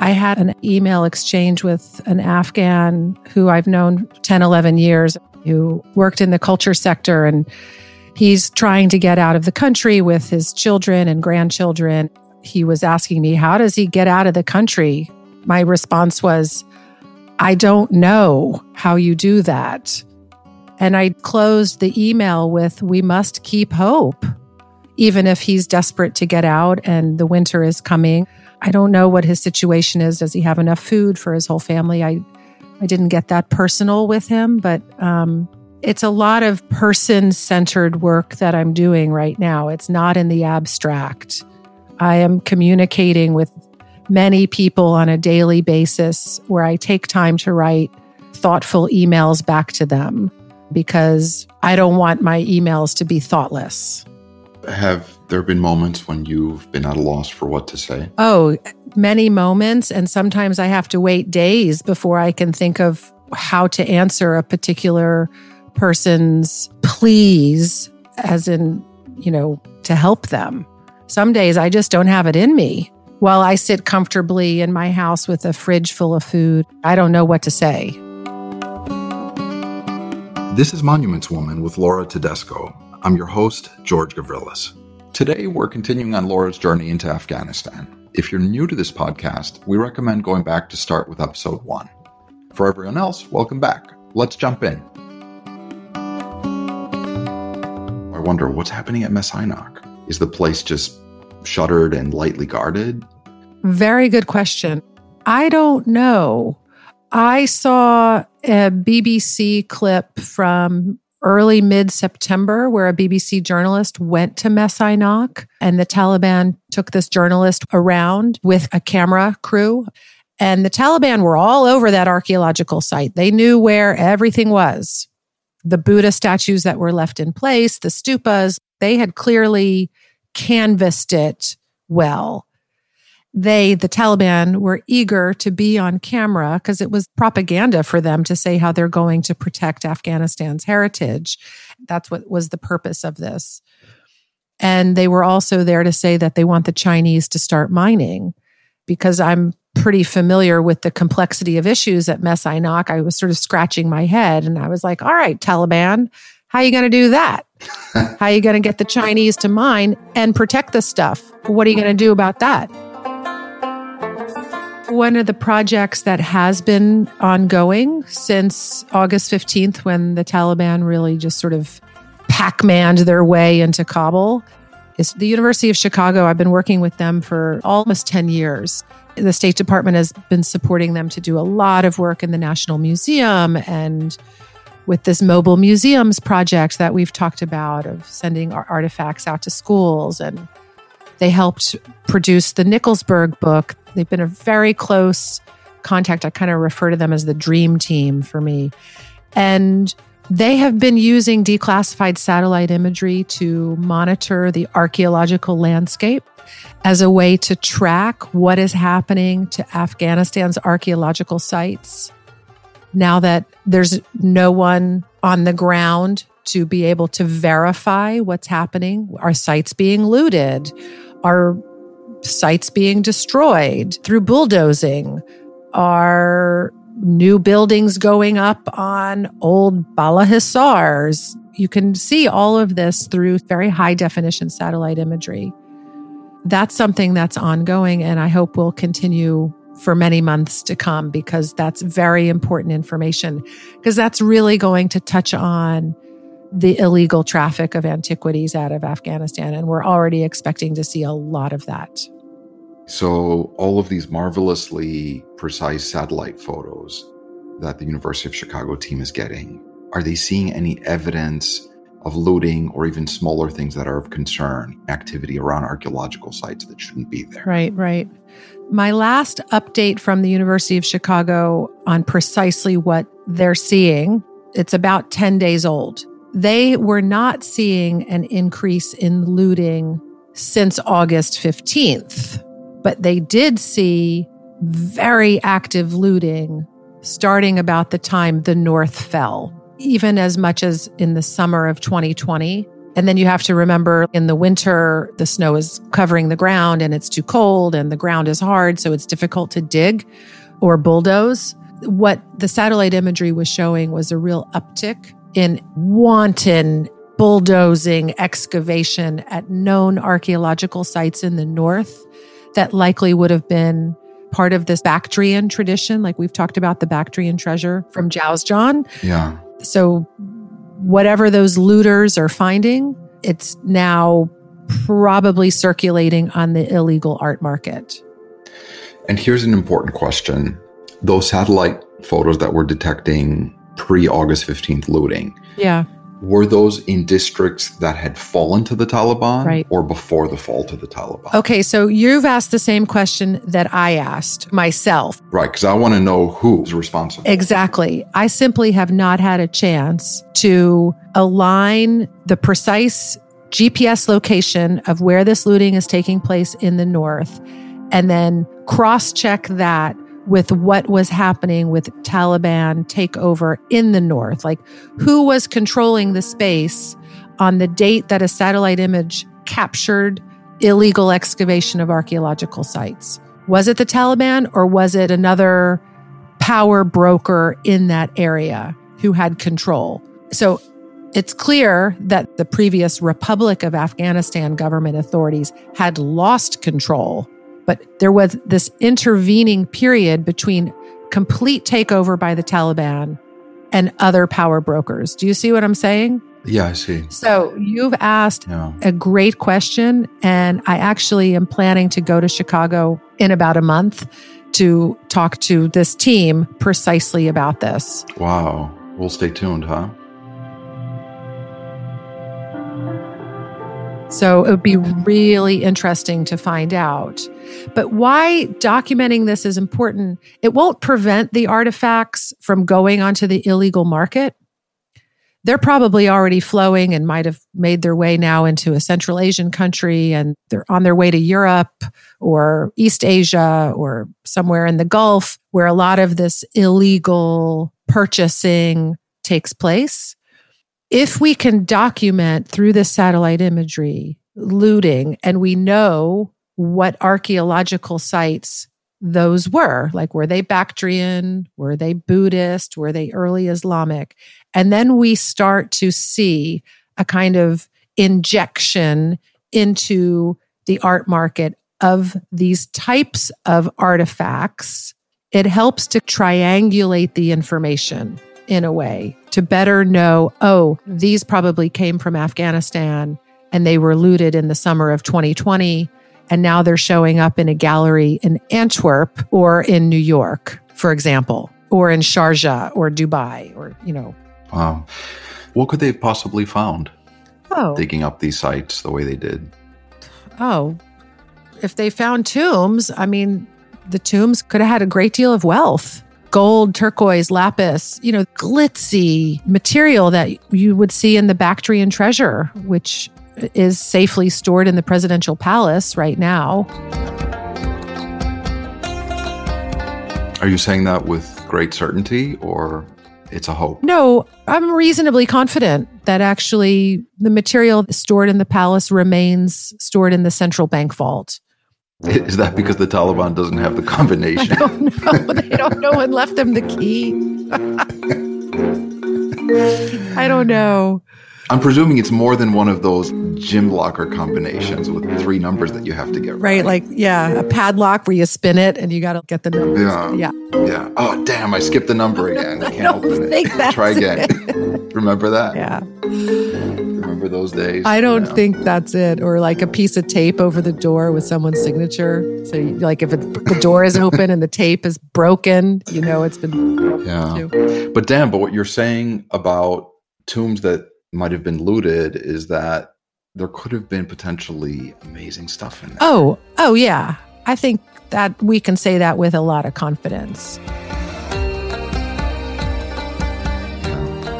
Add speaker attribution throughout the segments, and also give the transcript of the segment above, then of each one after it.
Speaker 1: I had an email exchange with an Afghan who I've known 10, 11 years, who worked in the culture sector. And he's trying to get out of the country with his children and grandchildren. He was asking me, How does he get out of the country? My response was, I don't know how you do that. And I closed the email with, We must keep hope, even if he's desperate to get out and the winter is coming. I don't know what his situation is. Does he have enough food for his whole family? I, I didn't get that personal with him, but um, it's a lot of person centered work that I'm doing right now. It's not in the abstract. I am communicating with many people on a daily basis where I take time to write thoughtful emails back to them because I don't want my emails to be thoughtless.
Speaker 2: Have there have been moments when you've been at a loss for what to say?
Speaker 1: Oh, many moments. And sometimes I have to wait days before I can think of how to answer a particular person's pleas, as in, you know, to help them. Some days I just don't have it in me. While I sit comfortably in my house with a fridge full of food, I don't know what to say.
Speaker 2: This is Monuments Woman with Laura Tedesco. I'm your host, George Gavrilis. Today, we're continuing on Laura's journey into Afghanistan. If you're new to this podcast, we recommend going back to start with episode one. For everyone else, welcome back. Let's jump in. I wonder what's happening at Mes Aynak. Is the place just shuttered and lightly guarded?
Speaker 1: Very good question. I don't know. I saw a BBC clip from early mid September where a BBC journalist went to Mes Aynak and the Taliban took this journalist around with a camera crew. And the Taliban were all over that archaeological site. They knew where everything was. The Buddha statues that were left in place, the stupas, they had clearly canvassed it well. They, the Taliban, were eager to be on camera because it was propaganda for them to say how they're going to protect Afghanistan's heritage. That's what was the purpose of this. And they were also there to say that they want the Chinese to start mining because I'm pretty familiar with the complexity of issues at Mes Aynak. I was sort of scratching my head and I was like, all right, Taliban, how are you going to do that? how are you going to get the Chinese to mine and protect the stuff? What are you going to do about that? One of the projects that has been ongoing since August 15th, when the Taliban really just sort of Pac Maned their way into Kabul, is the University of Chicago. I've been working with them for almost 10 years. The State Department has been supporting them to do a lot of work in the National Museum and with this mobile museums project that we've talked about of sending our artifacts out to schools and they helped produce the Nicholsburg book. They've been a very close contact. I kind of refer to them as the dream team for me. And they have been using declassified satellite imagery to monitor the archaeological landscape as a way to track what is happening to Afghanistan's archaeological sites now that there's no one on the ground to be able to verify what's happening, our sites being looted, our sites being destroyed through bulldozing, Are new buildings going up on old Bala Hisars. You can see all of this through very high definition satellite imagery. That's something that's ongoing, and I hope will continue for many months to come because that's very important information because that's really going to touch on the illegal traffic of antiquities out of Afghanistan. And we're already expecting to see a lot of that.
Speaker 2: So, all of these marvelously precise satellite photos that the University of Chicago team is getting, are they seeing any evidence of looting or even smaller things that are of concern, activity around archaeological sites that shouldn't be there?
Speaker 1: Right, right. My last update from the University of Chicago on precisely what they're seeing, it's about 10 days old. They were not seeing an increase in looting since August 15th, but they did see very active looting starting about the time the North fell. Even as much as in the summer of 2020, And then you have to remember in the winter, the snow is covering the ground and it's too cold and the ground is hard. So it's difficult to dig or bulldoze. What the satellite imagery was showing was a real uptick in wanton bulldozing excavation at known archaeological sites in the north that likely would have been part of this Bactrian tradition. Like we've talked about the Bactrian treasure from Jowzjan.
Speaker 2: Yeah.
Speaker 1: So whatever those looters are finding, it's now probably circulating on the illegal art market.
Speaker 2: And here's an important question. Those satellite photos that we're detecting pre August 15th looting.
Speaker 1: Yeah
Speaker 2: were those in districts that had fallen to the Taliban
Speaker 1: right.
Speaker 2: or before the fall to the Taliban?
Speaker 1: Okay, so you've asked the same question that I asked myself.
Speaker 2: Right, because I want to know who's responsible.
Speaker 1: Exactly. I simply have not had a chance to align the precise GPS location of where this looting is taking place in the north and then cross check that with what was happening with Taliban takeover in the north. Like, who was controlling the space on the date that a satellite image captured illegal excavation of archaeological sites? Was it the Taliban or was it another power broker in that area who had control? So it's clear that the previous Republic of Afghanistan government authorities had lost control but there was this intervening period between complete takeover by the Taliban and other power brokers. Do you see what I'm saying?
Speaker 2: Yeah, I see.
Speaker 1: So you've asked
Speaker 2: yeah.
Speaker 1: a great question, and I actually am planning to go to Chicago in about a month to talk to this team precisely about this.
Speaker 2: Wow. We'll stay tuned, huh?
Speaker 1: So it would be really interesting to find out. But why documenting this is important, it won't prevent the artifacts from going onto the illegal market. They're probably already flowing and might have made their way now into a Central Asian country and they're on their way to Europe or East Asia or somewhere in the Gulf where a lot of this illegal purchasing takes place if we can document through the satellite imagery looting and we know what archaeological sites those were like were they bactrian were they buddhist were they early islamic and then we start to see a kind of injection into the art market of these types of artifacts it helps to triangulate the information in a way to better know oh, these probably came from Afghanistan and they were looted in the summer of 2020. And now they're showing up in a gallery in Antwerp or in New York, for example, or in Sharjah or Dubai or, you know.
Speaker 2: Wow. What could they have possibly found?
Speaker 1: Oh.
Speaker 2: Digging up these sites the way they did.
Speaker 1: Oh, if they found tombs, I mean, the tombs could have had a great deal of wealth gold, turquoise, lapis, you know, glitzy material that you would see in the Bactrian treasure, which is safely stored in the presidential palace right now.
Speaker 2: Are you saying that with great certainty or it's a hope?
Speaker 1: No, I'm reasonably confident that actually the material stored in the palace remains stored in the central bank vault.
Speaker 2: Is that because the Taliban doesn't have the combination?
Speaker 1: I don't know. they don't know and left them the key. I don't know.
Speaker 2: I'm presuming it's more than one of those gym locker combinations with three numbers that you have to get right.
Speaker 1: Right, like yeah, a padlock where you spin it and you got to get the number.
Speaker 2: Yeah,
Speaker 1: yeah,
Speaker 2: yeah. Oh damn! I skipped the number again. I can't
Speaker 1: I
Speaker 2: open
Speaker 1: it.
Speaker 2: Try again. Remember that?
Speaker 1: Yeah.
Speaker 2: Remember those days?
Speaker 1: I don't think that's it. Or like a piece of tape over the door with someone's signature. So, you, like, if it, the door is open and the tape is broken, you know it's been.
Speaker 2: Yeah.
Speaker 1: Too.
Speaker 2: But damn, but what you're saying about tombs that might have been looted is that there could have been potentially amazing stuff in there.
Speaker 1: Oh, oh yeah. I think that we can say that with a lot of confidence.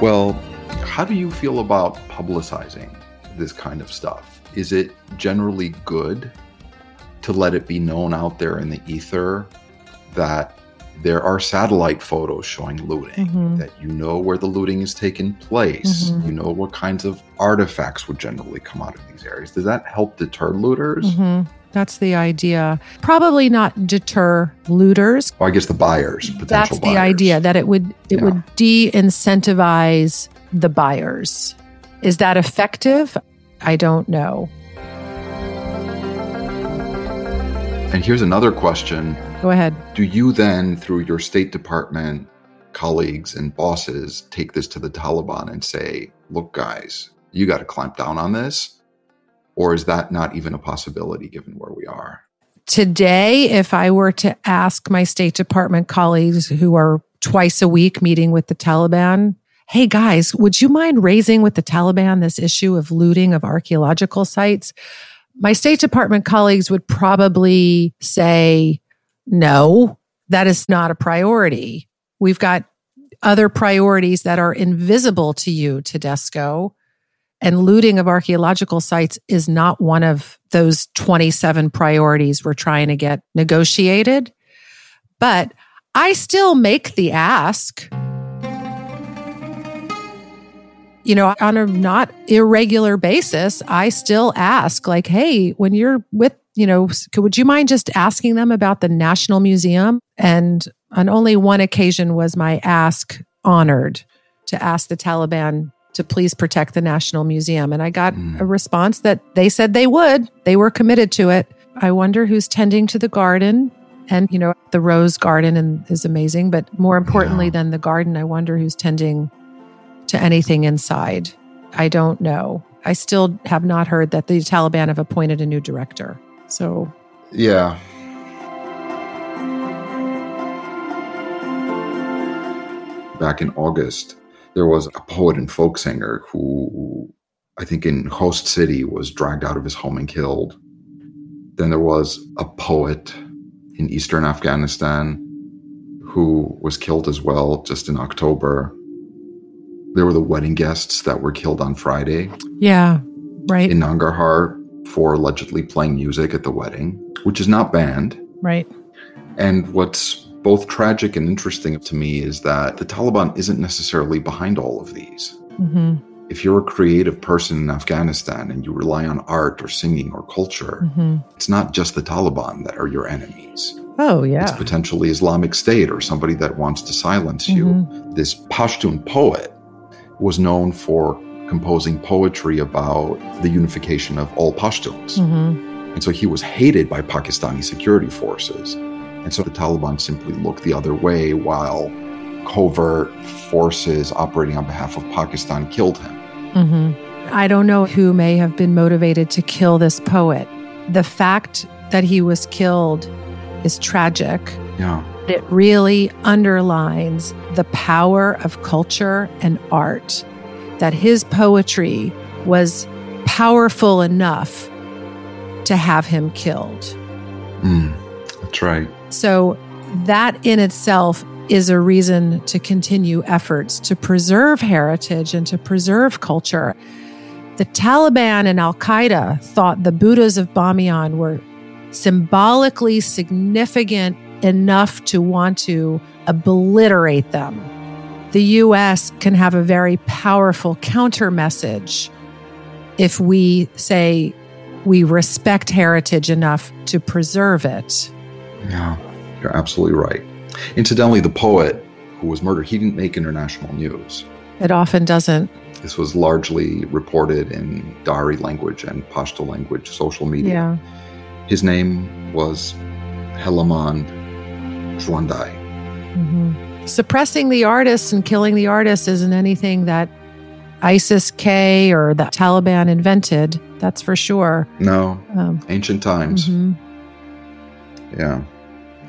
Speaker 2: Well, how do you feel about publicizing this kind of stuff? Is it generally good to let it be known out there in the ether that there are satellite photos showing looting,
Speaker 1: Mhm.
Speaker 2: that you know where the looting is taking place,
Speaker 1: Mhm.
Speaker 2: you know what kinds of artifacts would generally come out of these areas. Does that help deter looters?
Speaker 1: Mhm. That's the idea. Probably not deter looters.
Speaker 2: Or I guess the buyers, potential
Speaker 1: That's
Speaker 2: buyers.
Speaker 1: the idea that it would it
Speaker 2: Yeah.
Speaker 1: would de-incentivize the buyers. Is that effective? I don't know.
Speaker 2: And here's another question
Speaker 1: Go ahead.
Speaker 2: Do you then, through your State Department colleagues and bosses, take this to the Taliban and say, look, guys, you got to clamp down on this? Or is that not even a possibility given where we are?
Speaker 1: Today, if I were to ask my State Department colleagues who are twice a week meeting with the Taliban, hey guys, would you mind raising with the Taliban this issue of looting of archaeological sites? My State Department colleagues would probably say, no, that is not a priority. We've got other priorities that are invisible to you, Tedesco. And looting of archaeological sites is not one of those 27 priorities we're trying to get negotiated. But I still make the ask. You know, on a not irregular basis, I still ask, like, hey, when you're with, you know, could, would you mind just asking them about the National Museum? And on only one occasion was my ask honored to ask the Taliban to please protect the National Museum. And I got
Speaker 2: Mm.
Speaker 1: a response that they said they would, they were committed to it. I wonder who's tending to the garden. And, you know, the rose garden and is amazing. But more importantly
Speaker 2: Yeah.
Speaker 1: than the garden, I wonder who's tending to anything inside. I don't know. I still have not heard that the Taliban have appointed a new director. So,
Speaker 2: Yeah. Back in August, there was a poet and folk singer who, I think in Khost City, was dragged out of his home and killed. Then there was a poet in eastern Afghanistan who was killed as well just in October. There were the wedding guests that were killed on Friday
Speaker 1: yeah, right,
Speaker 2: in Nangarhar for allegedly playing music at the wedding, which is not banned.
Speaker 1: right.
Speaker 2: And what's both tragic and interesting to me is that the Taliban isn't necessarily behind all of these.
Speaker 1: hmm
Speaker 2: If you're a creative person in Afghanistan and you rely on art or singing or culture,
Speaker 1: hmm
Speaker 2: it's not just the Taliban that are your enemies.
Speaker 1: Oh, yeah.
Speaker 2: It's potentially Islamic State or somebody that wants to silence you.
Speaker 1: Mhm.
Speaker 2: This Pashtun poet was known for composing poetry about the unification of all Pashtuns.
Speaker 1: hmm
Speaker 2: And so he was hated by Pakistani security forces. And so the Taliban simply looked the other way while covert forces operating on behalf of Pakistan killed him.
Speaker 1: hmm I don't know who may have been motivated to kill this poet. The fact that he was killed is tragic.
Speaker 2: Yeah.
Speaker 1: It really underlines the power of culture and art, that his poetry was powerful enough to have him killed.
Speaker 2: Mm, that's right.
Speaker 1: So, that in itself is a reason to continue efforts to preserve heritage and to preserve culture. The Taliban and Al Qaeda thought the Buddhas of Bamiyan were symbolically significant enough to want to obliterate them. The US can have a very powerful counter message if we say we respect heritage enough to preserve it.
Speaker 2: Yeah. You're absolutely right. Incidentally, the poet who was murdered, he didn't make international news.
Speaker 1: It often doesn't.
Speaker 2: This was largely reported in Dari language and Pashto language social media.
Speaker 1: Yeah.
Speaker 2: His name was Helamand Jwandai.
Speaker 1: hmm Suppressing the artists and killing the artists isn't anything that ISIS K or the Taliban invented. That's for sure.
Speaker 2: No,
Speaker 1: Um,
Speaker 2: ancient times.
Speaker 1: mhm.
Speaker 2: Yeah.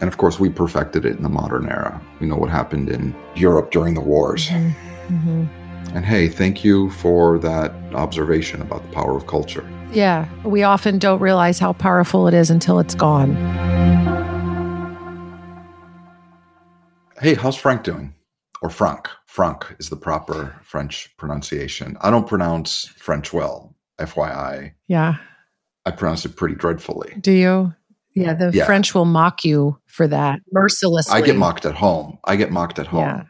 Speaker 2: And of course, we perfected it in the modern era. We know what happened in Europe during the wars.
Speaker 1: Mhm. Mhm.
Speaker 2: And hey, thank you for that observation about the power of culture.
Speaker 1: Yeah. We often don't realize how powerful it is until it's gone.
Speaker 2: Hey, how's Frank doing? Or Frank. Frank is the proper French pronunciation. I don't pronounce French well, FYI.
Speaker 1: Yeah.
Speaker 2: I pronounce it pretty dreadfully.
Speaker 1: Do you? Yeah, the
Speaker 2: Yeah.
Speaker 1: French will mock you for that mercilessly.
Speaker 2: I get mocked at home. I get mocked at home,
Speaker 1: Yeah.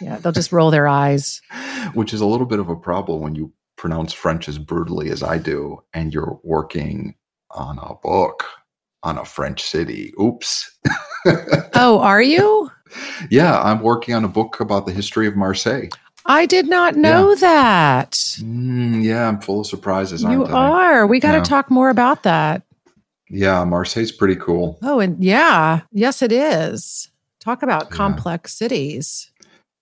Speaker 1: Yeah, they'll just roll their eyes.
Speaker 2: which is a little bit of a problem when you pronounce French as brutally as I do and you're working on a book on a French city. Oops.
Speaker 1: Oh, are you?
Speaker 2: Yeah, I'm working on a book about the history of Marseille.
Speaker 1: I did not know that.
Speaker 2: Mm, yeah, I'm full of surprises,
Speaker 1: You
Speaker 2: I?
Speaker 1: are. We got to
Speaker 2: Yeah.
Speaker 1: talk more about that.
Speaker 2: Yeah, Marseille's pretty cool.
Speaker 1: Oh, and yeah, yes, it is. Talk about
Speaker 2: Yeah.
Speaker 1: complex cities.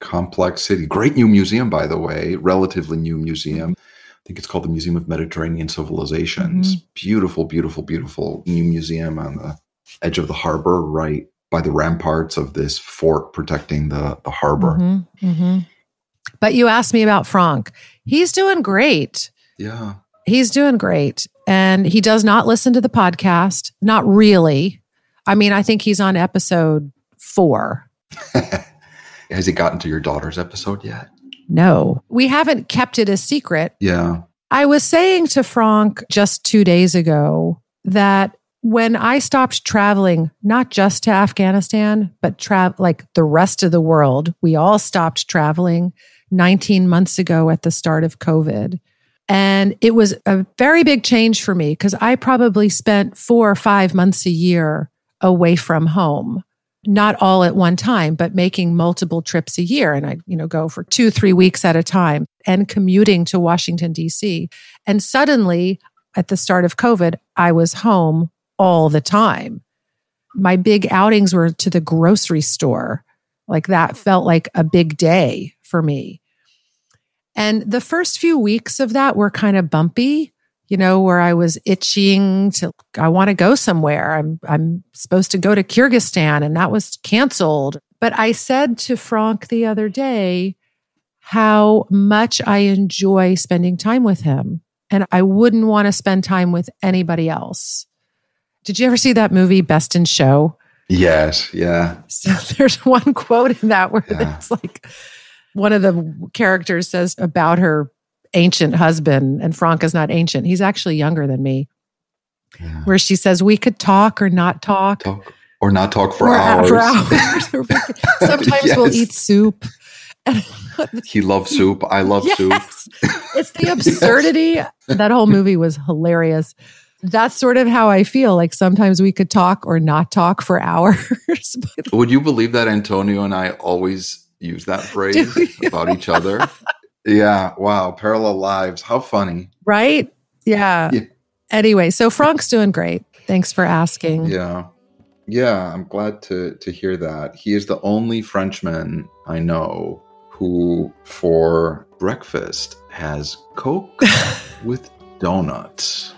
Speaker 2: Complex city. Great new museum, by the way. Relatively new museum.
Speaker 1: Mm-hmm.
Speaker 2: I think it's called the Museum of Mediterranean Civilizations.
Speaker 1: Mm-hmm.
Speaker 2: Beautiful, beautiful, beautiful new museum on the edge of the harbor, right by the ramparts of this fort protecting the, the harbor.
Speaker 1: Mhm, mhm. But you asked me about Frank. He's doing great.
Speaker 2: Yeah.
Speaker 1: He's doing great. And he does not listen to the podcast. Not really. I mean, I think he's on episode four.
Speaker 2: Has he gotten to your daughter's episode yet?
Speaker 1: No, we haven't kept it a secret.
Speaker 2: Yeah.
Speaker 1: I was saying to Frank just two days ago that when I stopped traveling, not just to Afghanistan, but tra- like the rest of the world, we all stopped traveling 19 months ago at the start of COVID. And it was a very big change for me because I probably spent four or five months a year away from home not all at one time, but making multiple trips a year. And I, you know, go for two, three weeks at a time and commuting to Washington, DC. And suddenly at the start of COVID, I was home all the time. My big outings were to the grocery store. Like that felt like a big day for me. And the first few weeks of that were kind of bumpy you know, where I was itching to, I want to go somewhere. I'm, I'm supposed to go to Kyrgyzstan and that was canceled. But I said to Frank the other day how much I enjoy spending time with him. And I wouldn't want to spend time with anybody else. Did you ever see that movie, Best in Show?
Speaker 2: Yes. Yeah.
Speaker 1: So there's one quote in that where
Speaker 2: Yeah.
Speaker 1: it's like one of the characters says about her ancient husband, and Frank is not ancient. He's actually younger than me,
Speaker 2: yeah.
Speaker 1: where she says, We could talk or not talk.
Speaker 2: Talk or not talk for
Speaker 1: or
Speaker 2: hours.
Speaker 1: For hours. Or we could- Sometimes we'll eat soup.
Speaker 2: He loves soup. I love soup.
Speaker 1: it's the absurdity. That whole movie was hilarious. That's sort of how I feel. Like sometimes we could talk or not talk for hours. But
Speaker 2: Would you believe that Antonio and I always use that phrase about each other? Yeah. Wow. Parallel lives. How funny.
Speaker 1: right? Yeah.
Speaker 2: Yeah.
Speaker 1: Anyway, so Frank's doing great. Thanks for asking.
Speaker 2: Yeah. Yeah. I'm glad to to hear that. He is the only Frenchman I know who, for breakfast, has Coke with donuts.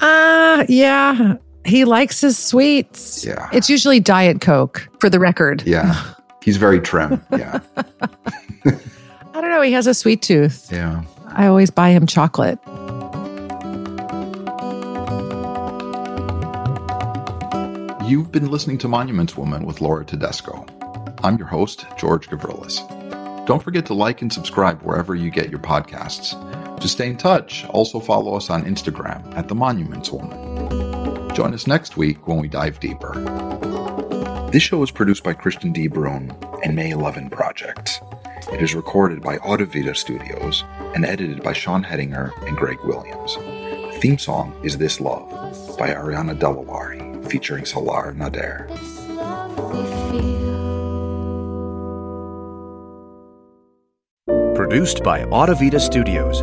Speaker 1: Ah, yeah. He likes his sweets.
Speaker 2: Yeah.
Speaker 1: It's usually Diet Coke, for the record.
Speaker 2: Yeah. He's very trim. Yeah.
Speaker 1: I don't know. He has a sweet tooth.
Speaker 2: Yeah.
Speaker 1: I always buy him chocolate.
Speaker 2: You've been listening to Monuments Woman with Laura Tedesco. I'm your host, George Gavrilis. Don't forget to like and subscribe wherever you get your podcasts. To stay in touch, also follow us on Instagram at The Monuments Woman. Join us next week when we dive deeper. This show is produced by Christian D. Brune and May 11 Project. It is recorded by Audivita Studios and edited by Sean Hettinger and Greg Williams. The theme song is This Love by Ariana Delawari featuring Solar Nader.
Speaker 3: Produced by Audivita Studios.